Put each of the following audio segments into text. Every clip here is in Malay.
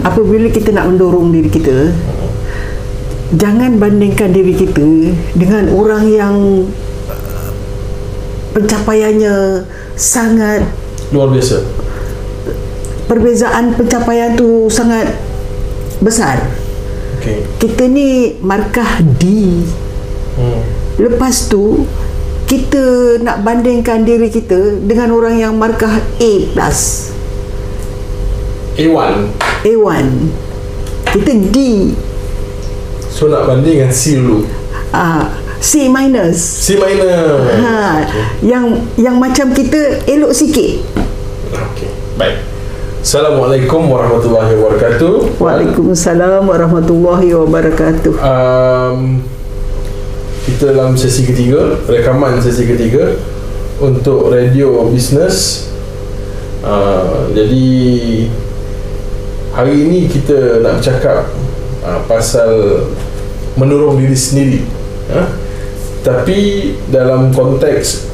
apabila kita nak mendorong diri kita jangan bandingkan diri kita dengan orang yang uh, pencapaiannya sangat Luar biasa. perbezaan pencapaian tu sangat besar Okey. kita ni markah D Hmm. lepas tu kita nak bandingkan diri kita dengan orang yang markah A plus A1. A1 kita D So nak banding dengan C dulu. uh, C minus C minor. ha, yang yang macam kita elok sikit Okey. Baik. Assalamualaikum warahmatullahi wabarakatuh. Waalaikumsalam warahmatullahi wabarakatuh Um, kita dalam sesi ketiga, rekaman sesi ketiga untuk radio bisnes. Uh, jadi hari ini kita nak bercakap uh, pasal mendorong diri sendiri. Ha? Tapi dalam konteks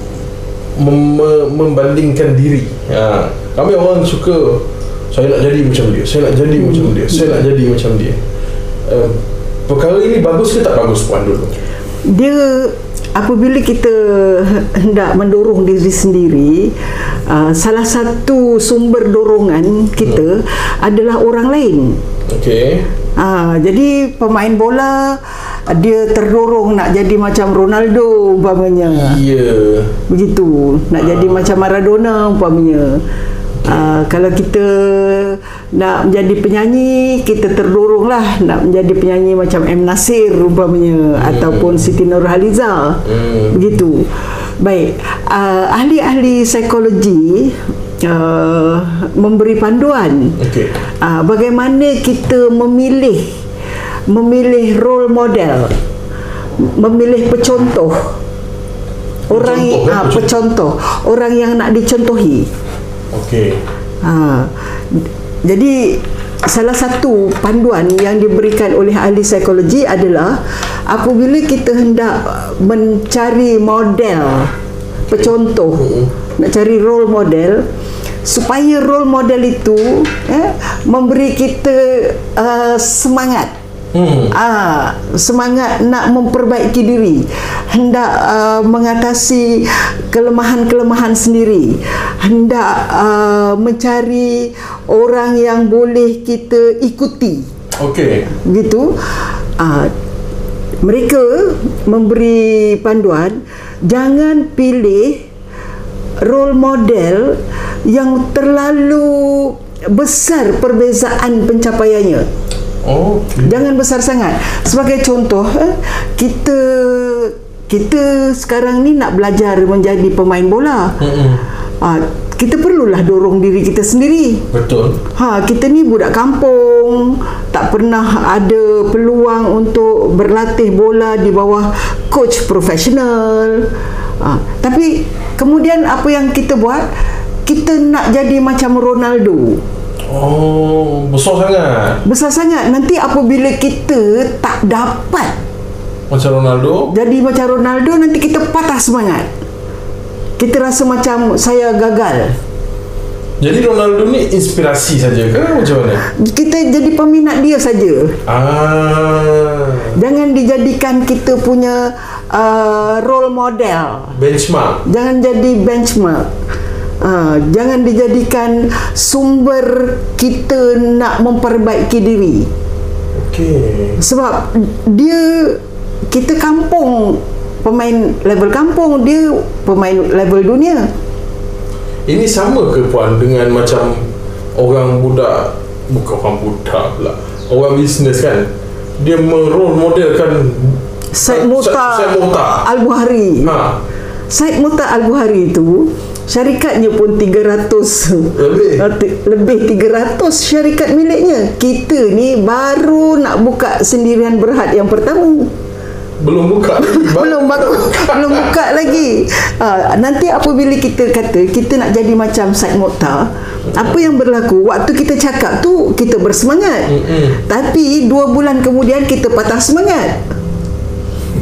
mem- mem- membandingkan diri. Ha. Kami orang suka saya nak jadi macam dia, saya nak jadi macam dia, saya nak jadi macam dia. Uh, perkara ini bagus ke tak bagus puan dulu? dia apabila kita hendak mendorong diri sendiri uh, salah satu sumber dorongan kita adalah orang lain Okey. Ah, jadi pemain bola dia terdorong nak jadi macam Ronaldo umpamanya. Ya. Begitu, nak jadi macam Maradona umpamanya. Uh, kalau kita nak menjadi penyanyi kita terdorong lah nak menjadi penyanyi macam M Nasir umpamanya hmm. ataupun Siti Nurhaliza Hmm. begitu baik uh, ahli-ahli psikologi uh, memberi panduan Okey. uh, bagaimana kita memilih memilih role model memilih pecontoh orang Pecontoh, eh? ah Pecontoh. pecontoh orang yang nak dicontohi Okey. ha jadi salah satu panduan yang diberikan oleh ahli psikologi adalah apabila kita hendak mencari model pecontoh nak cari role model supaya role model itu eh, memberi kita uh, semangat Hmm. Ah, semangat nak memperbaiki diri, hendak uh, mengatasi kelemahan-kelemahan sendiri, hendak uh, mencari orang yang boleh kita ikuti. Okey. Begitu. Ah, mereka memberi panduan jangan pilih role model yang terlalu besar perbezaan pencapaiannya. Okey. Jangan besar sangat. Sebagai contoh, eh, kita kita sekarang ni nak belajar menjadi pemain bola. Hmm. Ah, kita perlulah dorong diri kita sendiri. Betul. Ha, kita ni budak kampung, tak pernah ada peluang untuk berlatih bola di bawah coach profesional. Ha, tapi kemudian apa yang kita buat? Kita nak jadi macam Ronaldo. Oh, besar sangat. Besar sangat. Nanti apabila kita tak dapat Macam Ronaldo. jadi macam Ronaldo, nanti kita patah semangat. Kita rasa macam saya gagal. Jadi Ronaldo ni inspirasi saja ke macam mana? Kita jadi peminat dia saja. Ah, Jangan dijadikan kita punya uh, role model. benchmark. Jangan jadi benchmark. Uh, jangan dijadikan sumber kita nak memperbaiki diri. Okey. Sebab dia kita kampung pemain level kampung dia pemain level dunia. Ini sama ke puan dengan macam orang budak bukan orang budak pula. Orang bisnes kan. Dia merole modelkan Said Sa- Muta Said Muta. Al-Buhari. Ha. Said Muta Al-Buhari itu syarikatnya pun 300 Lebih. Ah, lebih 300 syarikat miliknya. Kita ni baru nak buka sendirian berhad yang pertama. Belum buka belum baku, belum buka lagi. Ha, nanti apabila kita kata kita nak jadi macam Said Mokhtar, apa yang berlaku waktu kita cakap tu kita bersemangat. Mm-mm. Tapi dua bulan kemudian kita patah semangat.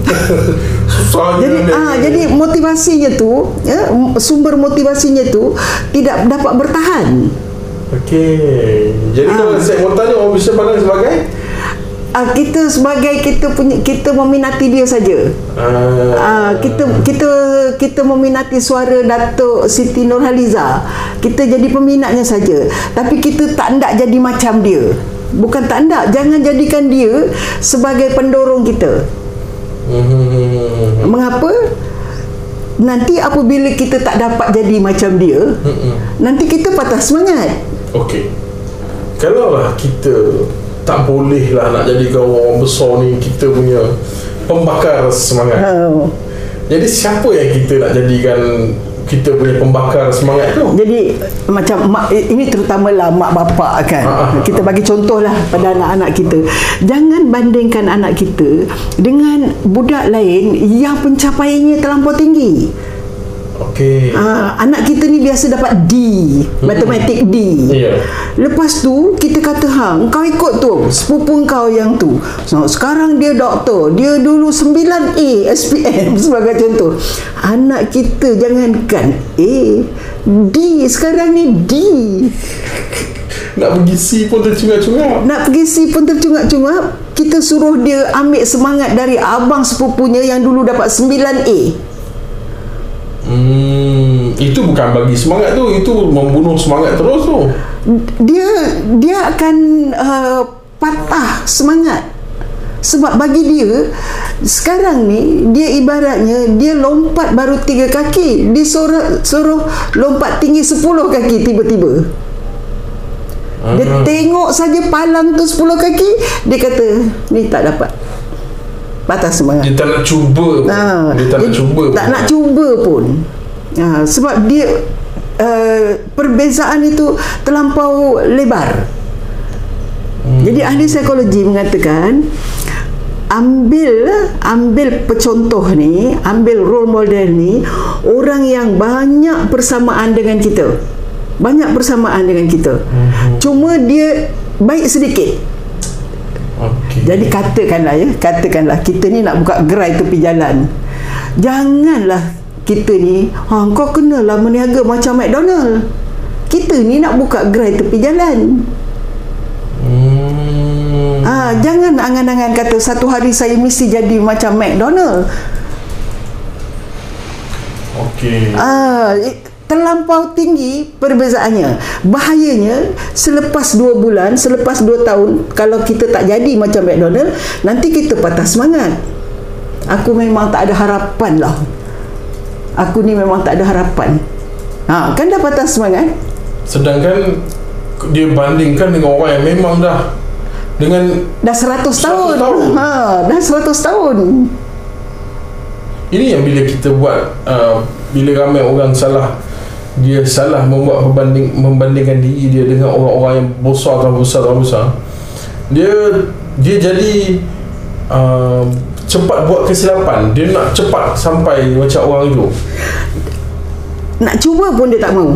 Jadi ah jadi motivasinya tu ya, sumber motivasinya tu tidak dapat bertahan. Okey. Jadi Ah. kalau Motar ni orang bisa pandang sebagai? Uh, kita sebagai kita punya kita meminati dia saja. Uh, uh, kita kita kita meminati suara Datuk Siti Nurhaliza. Kita jadi peminatnya saja. Tapi kita tak nak jadi macam dia. Bukan tak nak jangan jadikan dia sebagai pendorong kita hmm, mengapa nanti apabila kita tak dapat jadi macam dia hmm. nanti kita patah semangat Okey. Kalau lah kita tak boleh lah nak jadikan orang besar ni kita punya pembakar semangat. uh, Jadi siapa yang kita nak jadikan kita punya pembakar semangat tu? Jadi macam mak ini terutamalah mak bapak kan. Ah, ah, Kita bagi contoh lah pada anak-anak kita. Jangan bandingkan anak kita dengan budak lain yang pencapaiannya terlampau tinggi. Okey. Ah, anak kita ni biasa dapat D, matematik D. Ya. Lepas tu kita kata hang kau ikut tu sepupu kau yang tu. So, sekarang dia doktor, dia dulu 9A SPM sebagai contoh. Anak kita jangankan A, D sekarang ni D. Nak pergi C pun tercungap-cungap. Nak pergi C pun tercungap-cungap, kita suruh dia ambil semangat dari abang sepupunya yang dulu dapat 9A. Hmm, itu bukan bagi semangat tu, itu membunuh semangat terus tu. dia dia akan uh, patah semangat sebab bagi dia sekarang ni dia ibaratnya dia lompat baru tiga kaki dia suruh, lompat tinggi sepuluh kaki tiba-tiba dia Ah. tengok saja palang tu sepuluh kaki dia kata ni tak dapat patah semangat Dia tak nak cuba pun. Ah, Dia tak nak jadi cuba Tak nak cuba pun. Ah, sebab dia uh, perbezaan itu terlampau lebar. Hmm. Jadi ahli psikologi mengatakan ambil ambil pencontoh ni, ambil role model ni orang yang banyak persamaan dengan kita. Banyak persamaan dengan kita. Hmm. Cuma dia baik sedikit. Okey. Jadi katakanlah ya, katakanlah kita ni nak buka gerai tepi jalan. Janganlah kita ni, ha kau kenalah meniaga macam McDonald. Kita ni nak buka gerai tepi jalan. Hmm. Ah, jangan angan-angan kata satu hari saya mesti jadi macam McDonald. Okey. Ah, eh, terlampau tinggi perbezaannya. Bahayanya selepas dua bulan, selepas dua tahun kalau kita tak jadi macam McDonald, nanti kita patah semangat. Aku memang tak ada harapan lah. Aku ni memang tak ada harapan. Ha, kan dah patah semangat? Sedangkan dia bandingkan dengan orang yang memang dah dengan Dah 100 tahun. tahun. Ha, dah 100 tahun. ini yang bila kita buat uh, bila ramai orang salah dia salah membuat perbanding membandingkan diri dia dengan orang-orang yang besar atau besar atau besar dia dia jadi uh, cepat buat kesilapan dia nak cepat sampai macam orang itu Nak cuba pun dia tak mau.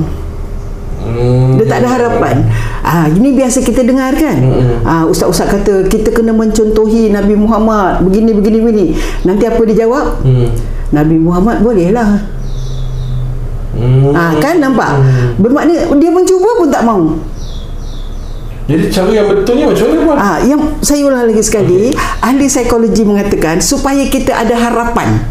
hmm. Dia tak ada harapan. Ah, ini biasa kita dengar kan. Ah, ustaz-ustaz kata kita kena mencontohi Nabi Muhammad begini begini begini. Nanti apa dia jawab? Hmm. Nabi Muhammad bolehlah. Hmm. Ah, kan nampak? Bermakna dia mencuba pun tak mau. jadi cara yang betulnya macam mana Puan? Ah, yang saya ulang lagi sekali, ahli psikologi mengatakan supaya kita ada harapan.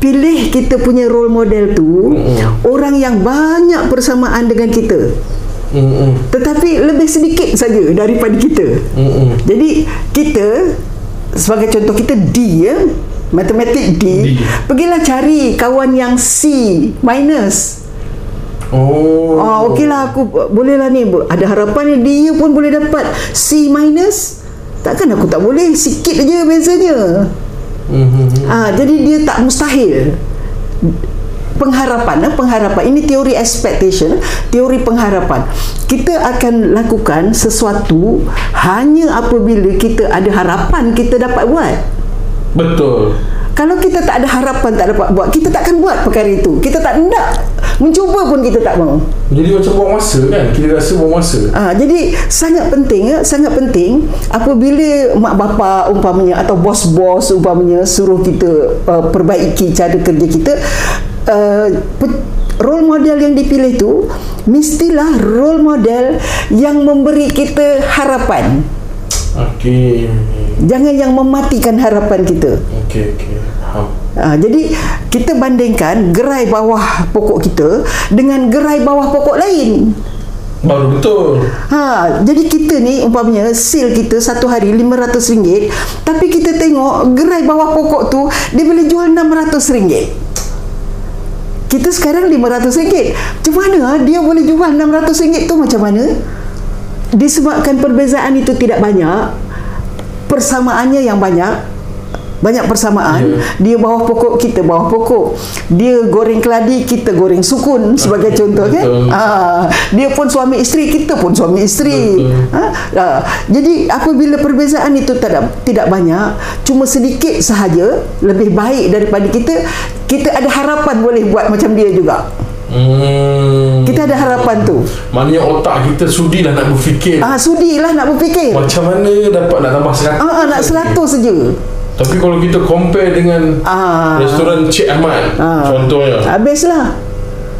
Pilih kita punya role model tu orang yang banyak persamaan dengan kita. Hmm. Hmm. Tetapi lebih sedikit saja daripada kita. Hmm. Hmm. Jadi kita sebagai contoh kita D ya, matematik D, D. pergilah cari kawan yang C minus. Oh. Ah okeylah aku bolehlah ni ada harapan ni dia pun boleh dapat C minus. Takkan aku tak boleh sikit aja bezanya. Hmm. Ah jadi dia tak mustahil. Pengharapan, eh, pengharapan. Ini teori expectation, teori pengharapan. Kita akan lakukan sesuatu hanya apabila kita ada harapan kita dapat buat. Betul. Kalau kita tak ada harapan tak dapat buat, kita takkan buat perkara itu. Kita tak nak mencuba pun kita tak mau. Jadi macam buang masa kan? Kita rasa buang masa. Ah, jadi sangat penting ya, sangat penting apabila mak bapa umpamanya atau bos-bos umpamanya suruh kita uh, perbaiki cara kerja kita uh, role model yang dipilih tu mestilah role model yang memberi kita harapan Okey. Jangan yang mematikan harapan kita Okey, okey. Ha, jadi kita bandingkan gerai bawah pokok kita dengan gerai bawah pokok lain. Baru betul. Ha, jadi kita ni umpamanya sil kita satu hari RM500 tapi kita tengok gerai bawah pokok tu dia boleh jual RM600. Kita sekarang RM500. Macam mana ah, dia boleh jual RM600 tu macam mana? Disebabkan perbezaan itu tidak banyak, persamaannya yang banyak, banyak persamaan. Ya. dia bawah pokok kita bawah pokok. Dia goreng keladi kita goreng sukun sebagai Okey, contoh kan? ah dia pun suami isteri kita pun suami isteri. Ha? ah, jadi apabila perbezaan itu tidak tidak banyak cuma sedikit sahaja lebih baik daripada kita kita ada harapan boleh buat macam dia juga Hmm. kita ada harapan tu. Maknanya otak kita sudilah nak berfikir. ah sudilah nak berfikir. Macam mana dapat nak tambah 100 ah, ah nak seratus saja. Tapi kalau kita compare dengan ah. Restoran Cik Ahmad Ah. Contohnya. Habislah.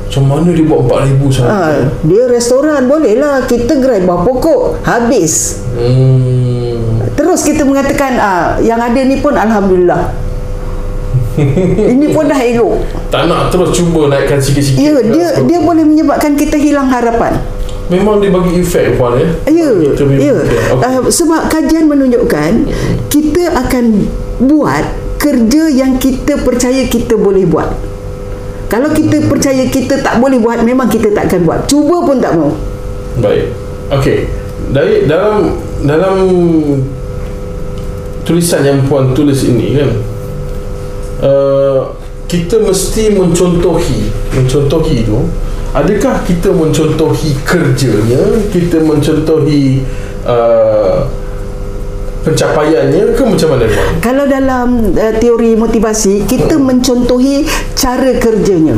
Macam mana dia buat 4,000 sahaja Ha, dia restoran boleh lah kita gerai bawah pokok habis. Hmm. Terus kita mengatakan ah yang ada ni pun alhamdulillah ini pun dah elok Tak nak terus cuba naikkan sikit-sikit ya dia dia boleh menyebabkan kita hilang harapan Memang dia bagi efek Puan ya ya ya fikir. Okey. uh, sebab kajian menunjukkan kita akan buat kerja yang kita percaya kita boleh buat kalau kita percaya kita tak boleh buat memang kita tak akan buat cuba pun tak mau Baik. Okey. Dari dalam dalam tulisan yang puan tulis ini kan. Uh, kita mesti mencontohi mencontohi tu adakah kita mencontohi kerjanya? Kita mencontohi uh, pencapaiannya ke macam mana puan Kalau dalam uh, teori motivasi kita mencontohi cara kerjanya,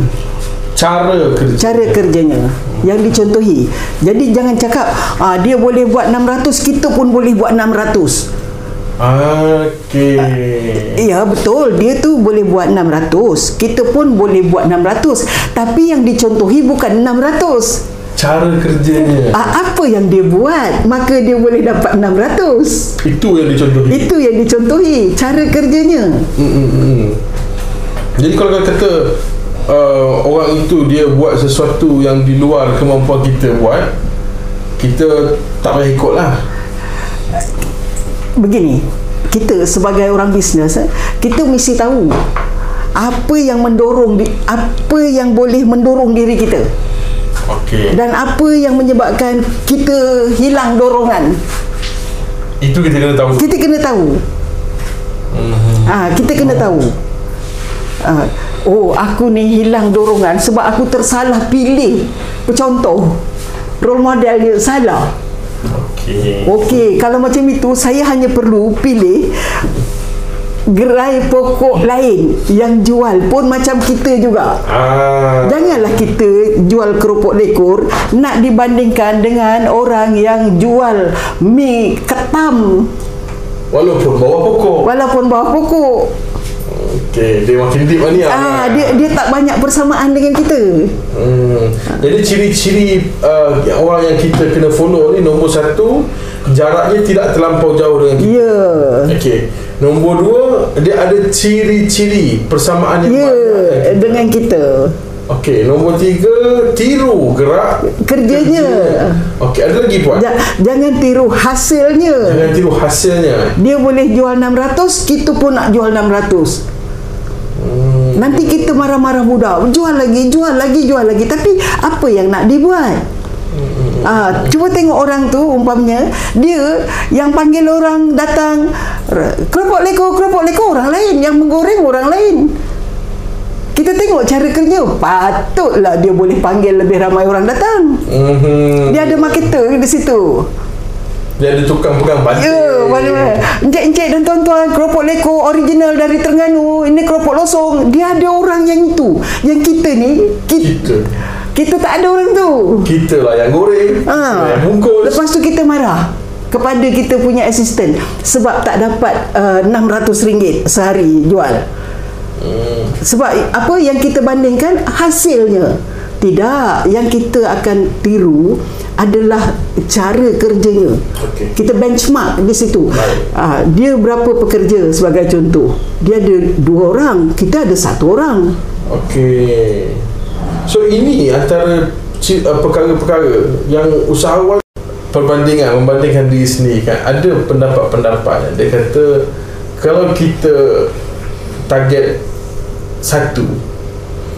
cara kerja cara kerjanya yang dicontohi. Jadi jangan cakap ah dia boleh buat 600 kita pun boleh buat 600. Okey. Ya betul. Dia tu boleh buat 600 kita pun boleh buat 600 tapi yang dicontohi bukan 600 cara kerjanya. Ah, apa yang dia buat? Maka dia boleh dapat 600 itu yang dicontohi. Itu yang dicontohi. Cara kerjanya. Hmm, hmm, hmm. Jadi kalau kata uh, orang itu dia buat sesuatu yang di luar kemampuan kita buat, kita tak payah ikut lah. Begini kita sebagai orang bisnes eh, kita mesti tahu apa yang mendorong di, apa yang boleh mendorong diri kita Okey. dan apa yang menyebabkan kita hilang dorongan Itu kita kena tahu. kita kena tahu Hmm. ah kita kena tahu ah, oh aku ni hilang dorongan sebab aku tersalah pilih contoh role model dia salah Okey. Okey, kalau macam itu saya hanya perlu pilih gerai pokok lain yang jual pun macam kita juga. Ah. Janganlah kita jual keropok lekor nak dibandingkan dengan orang yang jual mi ketam Walaupun bawah pokok. walaupun bawah pokok. Okey, dia makin deep lah ni. Ah dia dia tak banyak persamaan dengan kita. Hmm. Jadi ciri-ciri uh, orang yang kita kena follow ni nombor satu jaraknya tidak terlampau jauh dengan kita. Ya. Okey. Nombor dua dia ada ciri-ciri persamaan yang Ya banyak. dengan kita. Okey, nombor tiga tiru gerak Kerjanya. Okey, ada lagi puan? Ja, jangan tiru hasilnya. Jangan tiru hasilnya. Dia boleh jual 600, kita pun nak jual 600. Nanti kita marah-marah budak, jual lagi, jual lagi, jual lagi. Tapi apa yang nak dibuat? Ah, cuba tengok orang tu umpamanya dia yang panggil orang datang keropok leko keropok leko orang lain yang menggoreng orang lain. Kita tengok cara kerja Patutlah dia boleh panggil lebih ramai orang datang Mhm. Dia ada marketer di situ Dia ada tukang pegang banting. Ya, mana Encik-encik dan tuan-tuan, keropok leko original dari Terengganu, ini keropok losong. Dia ada orang yang itu. Yang kita ni, kita, Kita. kita tak ada orang tu. Kita lah yang goreng. Ha. Kita yang bungkus. Lepas tu kita marah kepada kita punya assistant sebab tak dapat uh, RM600 sehari jual. Hmm. Sebab apa yang kita bandingkan hasilnya. Tidak, yang kita akan tiru adalah cara kerjanya. Okey. Kita benchmark di situ. Baik. Ah, dia berapa pekerja sebagai contoh? Dia ada dua orang, kita ada satu orang. Okey. So ini antara uh, perkara-perkara yang usahawan perbandingan membandingkan diri sendiri kan ada pendapat-pendapat dia kata kalau kita target satu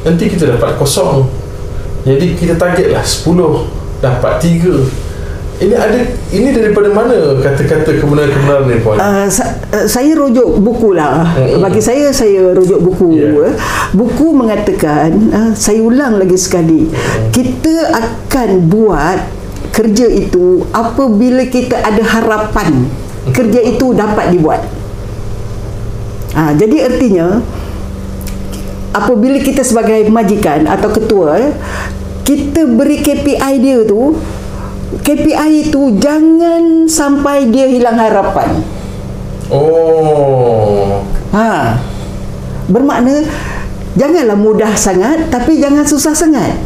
nanti kita dapat kosong jadi kita targetlah 10 dapat tiga ini ada ini daripada mana kata-kata kebenaran-kebenaran ni puan Uh, sa- uh, saya rujuk buku lah. Mm-mm. Bagi saya, saya rujuk buku. Yeah. eh. Buku mengatakan, uh, saya ulang lagi sekali, kita akan buat kerja itu apabila kita ada harapan kerja itu dapat dibuat. Ha, jadi artinya apabila kita sebagai majikan atau ketua kita beri KPI dia tu KPI itu jangan sampai dia hilang harapan. oh Ha. Bermakna janganlah mudah sangat tapi jangan susah sangat.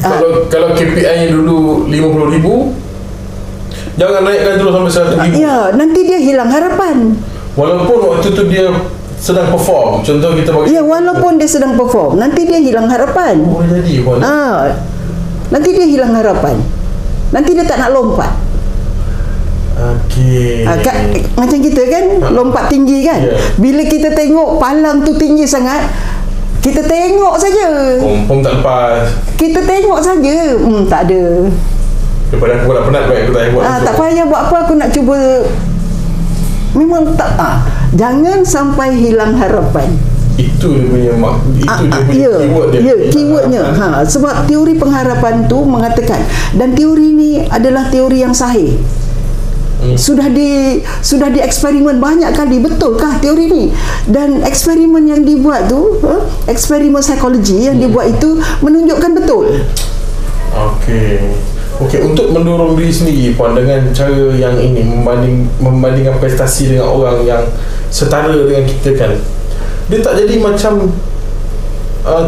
Kalau kalau KPI nya dulu 50,000 jangan naikkan dulu sampai 100,000 Ya, nanti dia hilang harapan. Walaupun waktu tu dia sedang perform Contoh kita bagi Ya, walaupun dia sedang perform, nanti dia hilang harapan. Boleh jadi pun Ha. Nanti dia hilang harapan. Nanti dia tak nak lompat. Okey Ha, kat, macam kita kan lompat tinggi kan. Ya. Bila kita tengok palang tu tinggi sangat, kita tengok saja. Pom tak lepas Kita tengok saja. Hmm, tak ada. Daripada aku nak penat baik aku tak payah buat Ah, tu. tak payah buat apa aku nak cuba memang tak ah, jangan sampai hilang harapan. Itu dia punya mak Itu Ah, dia ah, punya ya, keyword dia ya, keywordnya. Ha, sebab teori pengharapan tu mengatakan dan teori ni adalah teori yang sahih. Hmm. Sudah di sudah dieksperimen banyak kali betulkah teori ni? Dan eksperimen yang dibuat tu, ha, eksperimen psikologi yang dibuat itu menunjukkan betul. Okey Okey untuk mendorong diri sendiri puan dengan cara yang ini membanding membandingkan prestasi dengan orang yang setara dengan kita kan. Dia tak jadi macam uh,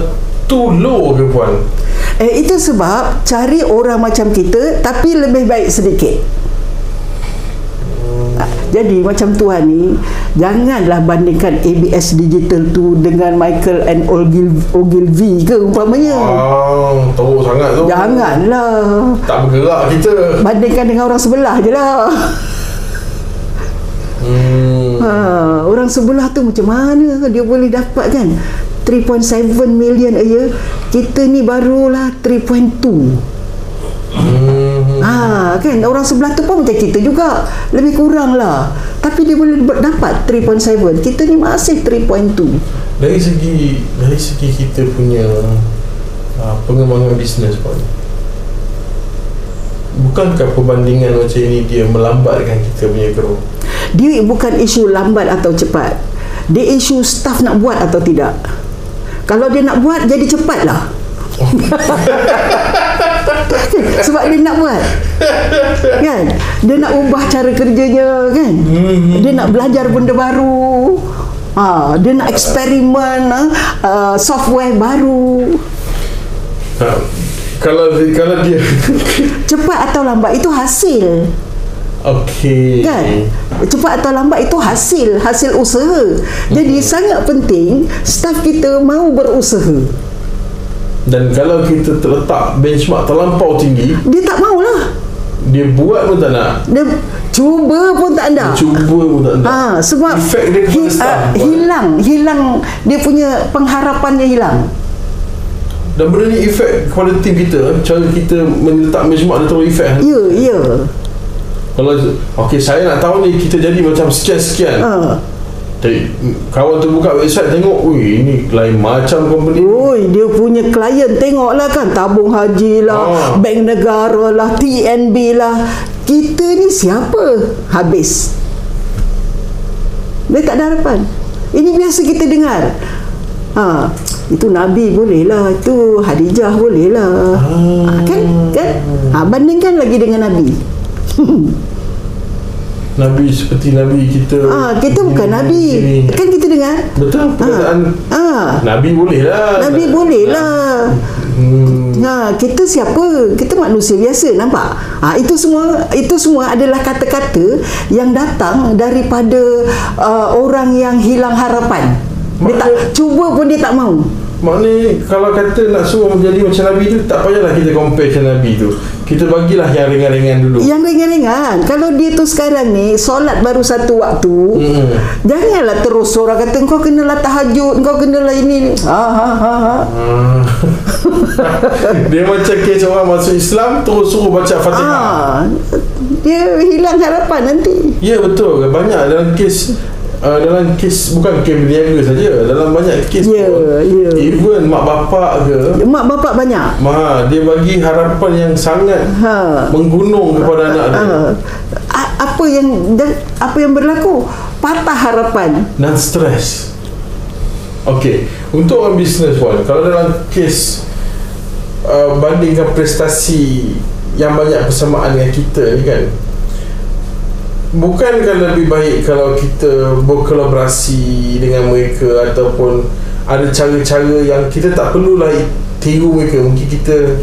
too low ke puan? Eh itu sebab cari orang macam kita tapi lebih baik sedikit. Jadi macam tuan ni Janganlah bandingkan ABS Digital tu Dengan Michael and Ogilvy, Ogilvy ke umpamanya Ah, teruk sangat tu. Janganlah Tak bergerak kita. Bandingkan dengan orang sebelah je lah Hmm. ha, Orang sebelah tu macam mana dia boleh dapat kan 3.7 million a year Kita ni barulah 3.2 Hmm. Ha, kan? Orang sebelah tu pun macam kita juga. Lebih kurang lah. Tapi dia boleh dapat 3.7 kita ni masih 3.2 Dari segi dari segi kita punya uh, pengembangan bisnes pun. Bukankah perbandingan macam ini dia melambatkan kita punya growth? dia bukan isu lambat atau cepat. Dia isu staff nak buat atau tidak. Kalau dia nak buat jadi cepat lah sebab dia nak buat. Kan? Dia nak ubah cara kerjanya kan? Dia nak belajar benda baru. Ha, dia nak eksperimen uh, software baru. Ha, kalau kalau dia cepat atau lambat itu hasil. Okey. kan? Cepat atau lambat itu hasil. Hasil usaha. Jadi sangat penting staff kita mau berusaha Dan kalau kita terletak benchmark terlampau tinggi, dia tak maulah. dia buat pun tak nak. dia cuba pun tak Dia ada cuba pun tak nak. ha, sebab Efek dia ah, Puan. hilang. Hilang. Dia punya pengharapannya hilang. Dan benda ni efek kepada tim kita. Cara kita meletak benchmark dia terlalu efek ya ya. Kalau Okay saya nak tahu ni Kita jadi macam sekian-sekian. Ha. Kawan tu buka website tengok Ui ni lain macam company Oi, dia punya klien tengoklah kan tabung haji lah, Ah. bank negara lah, TNB lah. Kita ni siapa? Habis. Dia tak ada harapan. Ini biasa kita dengar. Ha, itu Nabi boleh lah, itu Hadijah boleh lah. Ha, kan? Kan? Ha, bandingkan lagi dengan Nabi. Nabi seperti Nabi kita Ah, kita bukan Ini, nabi. ini. Kan kita dengar? Betul perkataan Ah. Nabi boleh lah Nabi boleh lah. hmm. Ha, kita siapa? Kita manusia biasa, nampak? Ha, itu semua itu semua adalah kata-kata yang datang daripada uh, orang yang hilang harapan. Dia tak cuba pun dia tak mau. Maknanya kalau kata nak suruh menjadi macam Nabi tu Tak payahlah kita compare macam Nabi tu Kita bagilah yang ringan-ringan dulu Yang ringan-ringan. Kalau dia tu sekarang ni solat baru satu waktu, Hmm. janganlah terus orang kata kau kenalah tahajud, kau kenalah ini. ni." Ha ha ha. ha. Ah. Dia macam kes orang masuk Islam Terus suruh baca Fatihah Ah, dia hilang harapan nanti. Ya betul Banyak dalam kes uh, Dalam kes Bukan kes berniaga saja Dalam banyak kes Ya, pun, ya. Even mak bapak ke Mak bapak banyak. Ma, dia bagi harapan yang sangat Ha. menggunung kepada anak dia. Ah, a- apa yang dan apa yang berlaku patah harapan Non stres. Okey, untuk orang bisnes pun kalau dalam kes uh, bandingkan prestasi yang banyak persamaan dengan kita ni kan Bukankah lebih baik kalau kita berkolaborasi dengan mereka ataupun ada cara-cara yang kita tak perlulah tiru mereka? Mungkin kita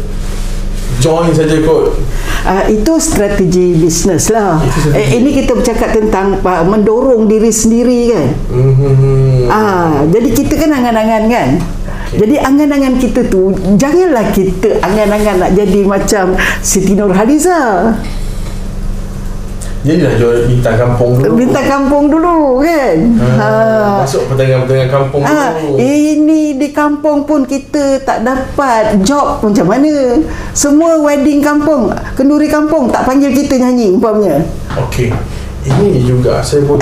join saja kot. Uh, itu strategi bisnes lah. Itu eh, ini kita bercakap tentang uh, mendorong diri sendiri kan? Hmm. ah jadi kita kan angan-angan kan. Jadi angan-angan kita tu Janganlah kita angan-angan nak jadi macam Siti Nurhaliza Jadilah jual bintang kampung dulu Bintang kampung dulu kan ha. Masuk pertandingan-pertandingan kampung Ah, dulu ini di kampung pun kita tak dapat job macam mana. Semua wedding kampung, kenduri kampung tak panggil kita nyanyi umpamanya. Okey Ini juga Saya pun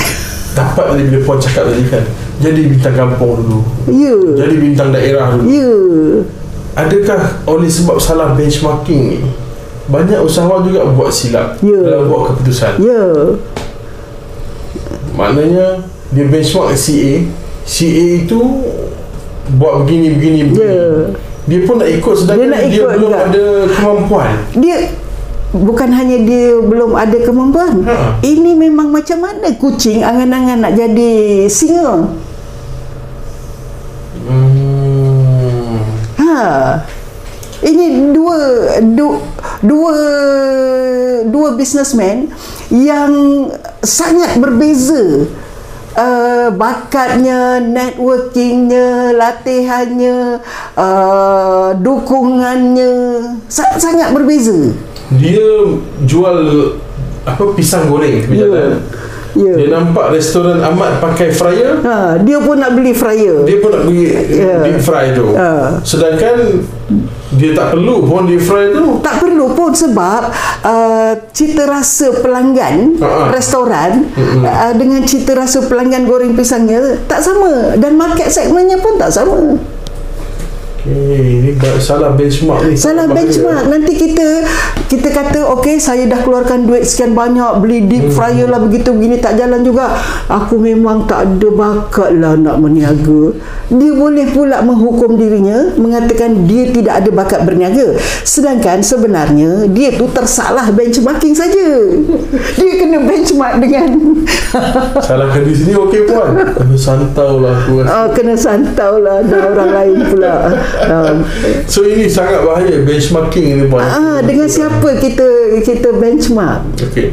Dapat tadi bila puan cakap tadi kan Jadi bintang kampung dulu Ya. Jadi bintang daerah dulu Ya. Adakah oleh sebab salah benchmarking ni Banyak usahawan juga buat silap Ya. Dalam buat keputusan Ya. Maknanya Dia benchmark CA CA itu Buat begini begini begini Ya. Dia pun nak ikut sedangkan Dia nak dia, ikut belum juga. ada kemampuan Dia bukan hanya dia belum ada kemampuan. Ha. Ini memang macam mana kucing angan-angan nak jadi singa. hmm. Ha. Ini dua dua dua dua businessman yang sangat berbeza. Uh, bakatnya, networkingnya, latihannya, uh, dukungannya sangat sangat berbeza. Dia jual apa pisang goreng Ya. Ya. Dia nampak restoran Ahmad pakai fryer, Ha, dia pun nak beli fryer. dia pun nak pergi Ya. deep fry tu. Ha. Sedangkan dia tak perlu pun deep fry tu. tak perlu pun sebab uh, cita rasa pelanggan Ha-ha. restoran uh, dengan cita rasa pelanggan goreng pisangnya tak sama dan market segmennya pun tak sama. Okay, ni ba- salah benchmark ni. Salah benchmark nanti kita kita kata okey saya dah keluarkan duit sekian banyak beli Hmm. deep fryer lah begitu begini tak jalan juga. Aku memang tak ada bakat lah nak berniaga. Dia boleh pula menghukum dirinya mengatakan dia tidak ada bakat berniaga. Sedangkan sebenarnya dia tu tersalah benchmarking saja. Dia kena benchmark dengan Salahkan di sini okey puan. Kena santau lah aku rasa. oh, kena santau lah ada orang lain pula. Ah, So ini sangat bahaya benchmarking ni puan. Ah, dengan siapa kita kita benchmark? Okey.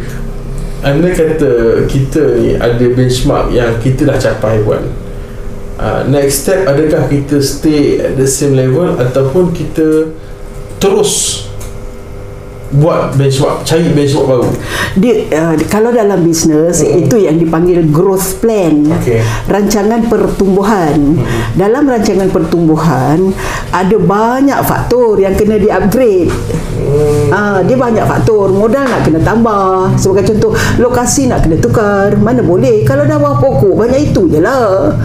Anda kata kita ni ada benchmark yang kita dah capai puan. Uh, next step adakah kita stay at the same level ataupun kita terus buat benchmark cari benchmark baru Dia uh, kalau dalam bisnes Mm-mm. itu yang dipanggil growth plan. Okey. Rancangan pertumbuhan. Mm-mm. Dalam rancangan pertumbuhan ada banyak faktor yang kena di-upgrade. hmm, Ah, dia banyak faktor. Modal nak kena tambah. Sebagai contoh, lokasi nak kena tukar. Mana boleh? Kalau dah bawah pokok, banyak itu je lah.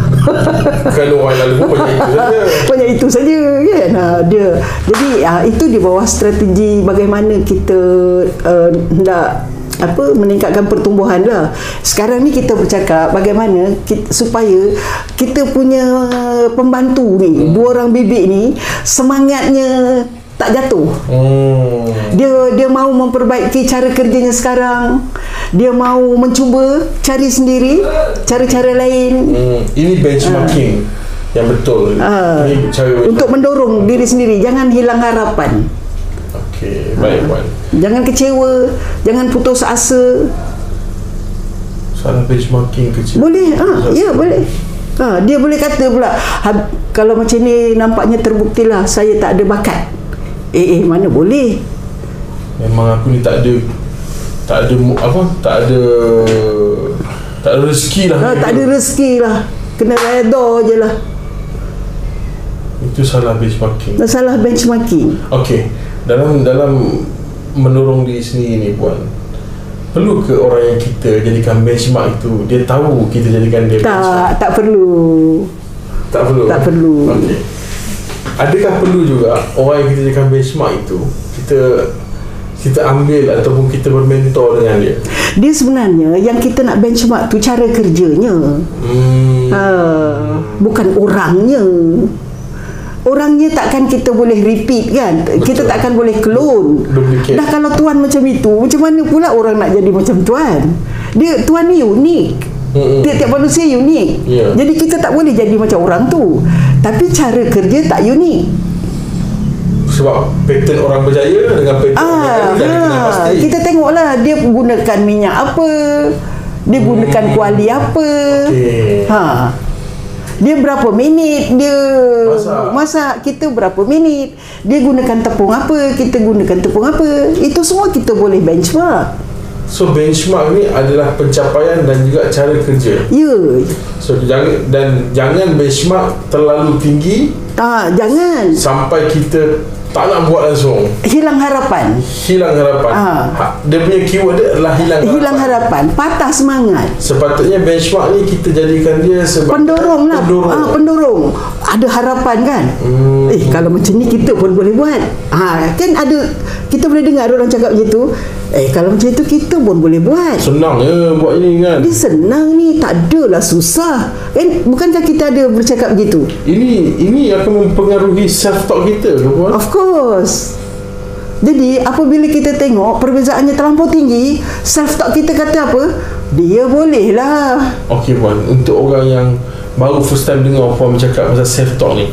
Kalau orang lalu pun banyak itu saja. Banyak itu saja kan? Ha, dia jadi ha, itu di bawah strategi bagaimana kita uh, hendak apa meningkatkan pertumbuhan lah. Sekarang ni kita bercakap bagaimana kita, supaya kita punya pembantu ni dua orang bibik ni semangatnya tak jatuh. Hmm. Dia dia mau memperbaiki cara kerjanya sekarang. Dia mau mencuba cari sendiri cara-cara lain Hmm. Ini benchmarking yang betul. Ah. Ini cara untuk mendorong diri sendiri. Jangan hilang harapan. Okey, baik puan. Jangan kecewa, jangan putus asa. Salah benchmarking kecil. Boleh, ah, ya boleh. Ha, dia boleh kata pula, ha, kalau macam ni nampaknya terbuktilah saya tak ada bakat. Eh, eh mana boleh? Memang aku ni tak ada tak ada apa tak ada tak ada rezeki lah. Ha, tak ada rezeki lah. Kena redha je lah. Itu salah benchmarking. Masalah benchmarking. Okey, dalam dalam mendorong diri sendiri ni puan. Perlu ke orang yang kita jadikan benchmark itu dia tahu kita jadikan dia benchmark? Tak, tak perlu. Tak perlu. Tak perlu. Okey. Adakah perlu juga orang yang kita jadikan benchmark itu kita kita ambil ataupun kita bermentor dengan dia? Dia sebenarnya yang kita nak benchmark tu cara kerjanya. Hmm. Ha, bukan orangnya. Orangnya takkan kita boleh repeat kan Betul. Kita takkan boleh clone Duplicate. Dah kalau tuan macam itu Macam mana pula orang nak jadi macam tuan Dia tuan ni unik Tiap-tiap manusia unik Ya. Jadi kita tak boleh jadi macam orang tu Tapi cara kerja tak unik Sebab pattern orang berjaya dengan pattern orang Ah, berjaya dikenal ha, pasti. kita tengoklah dia gunakan minyak apa, dia gunakan Hmm. kuali apa. Okey. Ha. Dia berapa minit dia Masak. masak, kita berapa minit. Dia gunakan tepung apa, kita gunakan tepung apa. Itu semua kita boleh benchmark. So benchmark ni adalah pencapaian dan juga cara kerja. Ya. So jangan dan jangan benchmark terlalu tinggi Ha, jangan sampai kita tak nak buat langsung. hilang harapan. Hilang harapan. Ah. Ha, dia punya keyword dia adalah hilang harapan. Hilang harapan, patah semangat. Sepatutnya benchmark ni kita jadikan dia sebagai Pendorong lah Pendorong. Ah, pendorong Ada harapan kan Hmm. Eh kalau macam ni kita pun boleh buat ha, Kan ada Kita boleh dengar orang cakap macam tu Eh kalau macam itu kita pun boleh buat Senang je buat ini kan. Dia senang ni Tak adalah susah Kan bukankah kita ada bercakap begitu Ini ini akan mempengaruhi self talk kita ke? Of course jadi apabila kita tengok perbezaannya terlampau tinggi Self talk kita kata apa Dia boleh lah Okey puan, untuk orang yang baru first time dengar puan bercakap pasal self talk ni.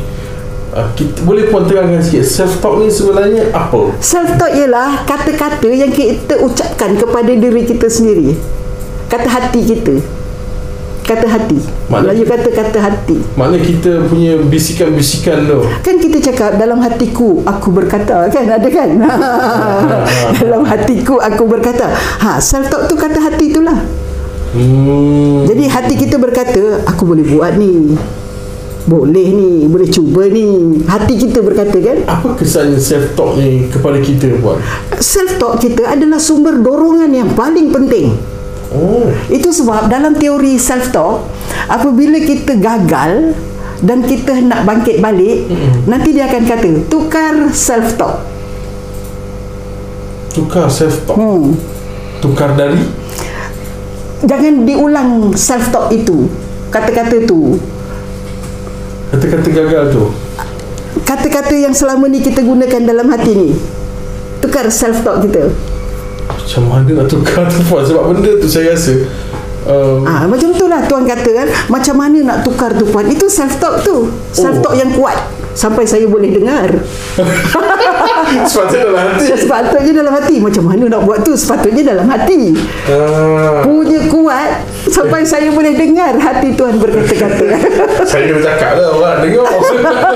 Uh, kita, boleh puan terangkan sikit self talk ni sebenarnya apa? Self talk ialah kata-kata yang kita ucapkan kepada diri kita sendiri. Kata hati kita. Kata hati. Maknanya- Melayu kata kata hati. Makna kita punya bisikan-bisikan tu. Kan kita cakap dalam hatiku aku berkata kan ada kan? dalam hatiku aku berkata. Ha self talk tu kata hati itulah. Hmm. Jadi hati kita berkata aku boleh buat ni. Boleh ni, boleh cuba ni. Hati kita berkata kan? Apa kesan self talk ni kepada kita puan? Self talk kita adalah sumber dorongan yang paling penting. Oh. Itu sebab dalam teori self talk apabila kita gagal dan kita nak bangkit balik mm nanti dia akan kata tukar self talk. Tukar self talk. Hmm. Tukar dari Jangan diulang self talk itu. Kata-kata tu. kata-kata gagal tu. Kata-kata yang selama ni kita gunakan dalam hati ni. Tukar self talk kita. Macam mana nak tukar tu? Sebab benda tu saya rasa um, Ah, macam tu lah tuan kata kan. Macam mana nak tukar tu puan Itu self talk tu. Self talk yang kuat Sampai saya boleh dengar. Sepatutnya dalam hati. Sepatutnya dalam hati. Macam mana nak buat tu? Sepatutnya dalam hati. Ah, Punya kuat. Sampai saya boleh dengar Hati tuan berkata-kata. Saya kena cakap lah orang dengar.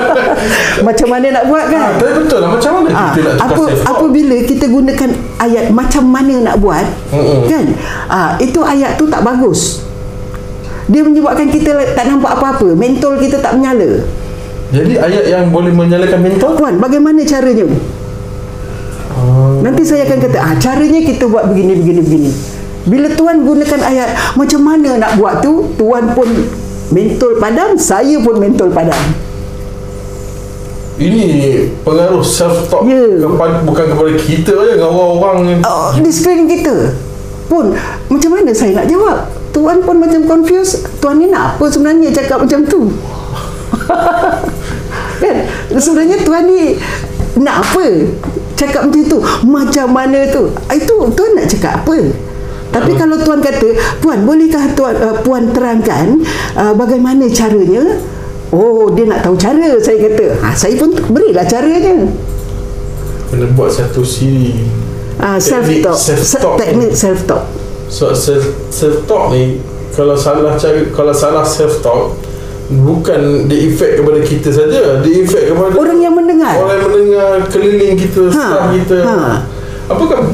Macam mana nak buat kan? Ah, tapi betul lah. Macam mana Ah, kita nak apa talk? apabila kita gunakan ayat macam mana nak buat Mm-mm. kan? Ah, itu ayat tu tak bagus. Dia menyebabkan kita tak nampak apa-apa. Mentol kita tak menyala Jadi ayat yang boleh menyalakan mental? tuan bagaimana caranya? Ah, nanti saya akan kata ah caranya kita buat begini begini begini. Bila tuan gunakan ayat macam mana nak buat tu? Tuan pun mentol padam saya pun mentol padam. Ini pengaruh self talk Ya. kepada bukan kepada kita je dengan orang-orang yang uh, di sekeliling kita. Pun macam mana saya nak jawab? Tuan pun macam confused. Tuan ni nak apa sebenarnya cakap macam tu kan? Sebenarnya tuan ni nak apa? Cakap macam tu. Macam mana tu? Ah, itu tuan nak cakap apa? Tapi kalau tuan kata puan bolehkah tuan uh, puan terangkan uh, bagaimana caranya? Oh dia nak tahu cara saya kata. Ha, saya pun berilah caranya. Kena buat satu siri. Uh, self talk teknik self talk So self self talk ni kalau salah cara kalau salah self talk bukan dia efek kepada kita saja, dia efek kepada orang yang mendengar orang yang mendengar keliling kita, Ha, staff kita. ha. Apakah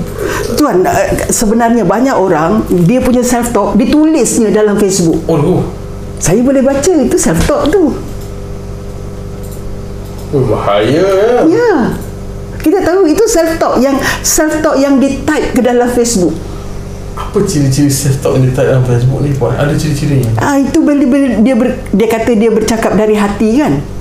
Tuan, eh, sebenarnya banyak orang dia punya self talk ditulisnya dalam Facebook. oh, oh, Saya boleh baca itu self talk tu. oh bahaya ya. Ya. Kita tahu itu self talk yang self talk yang di type ke dalam Facebook. Apa ciri-ciri self talk yang ditype dalam Facebook ni puan? Ada ciri-cirinya. Ah itu bila, bila dia ber, dia kata dia bercakap dari hati kan.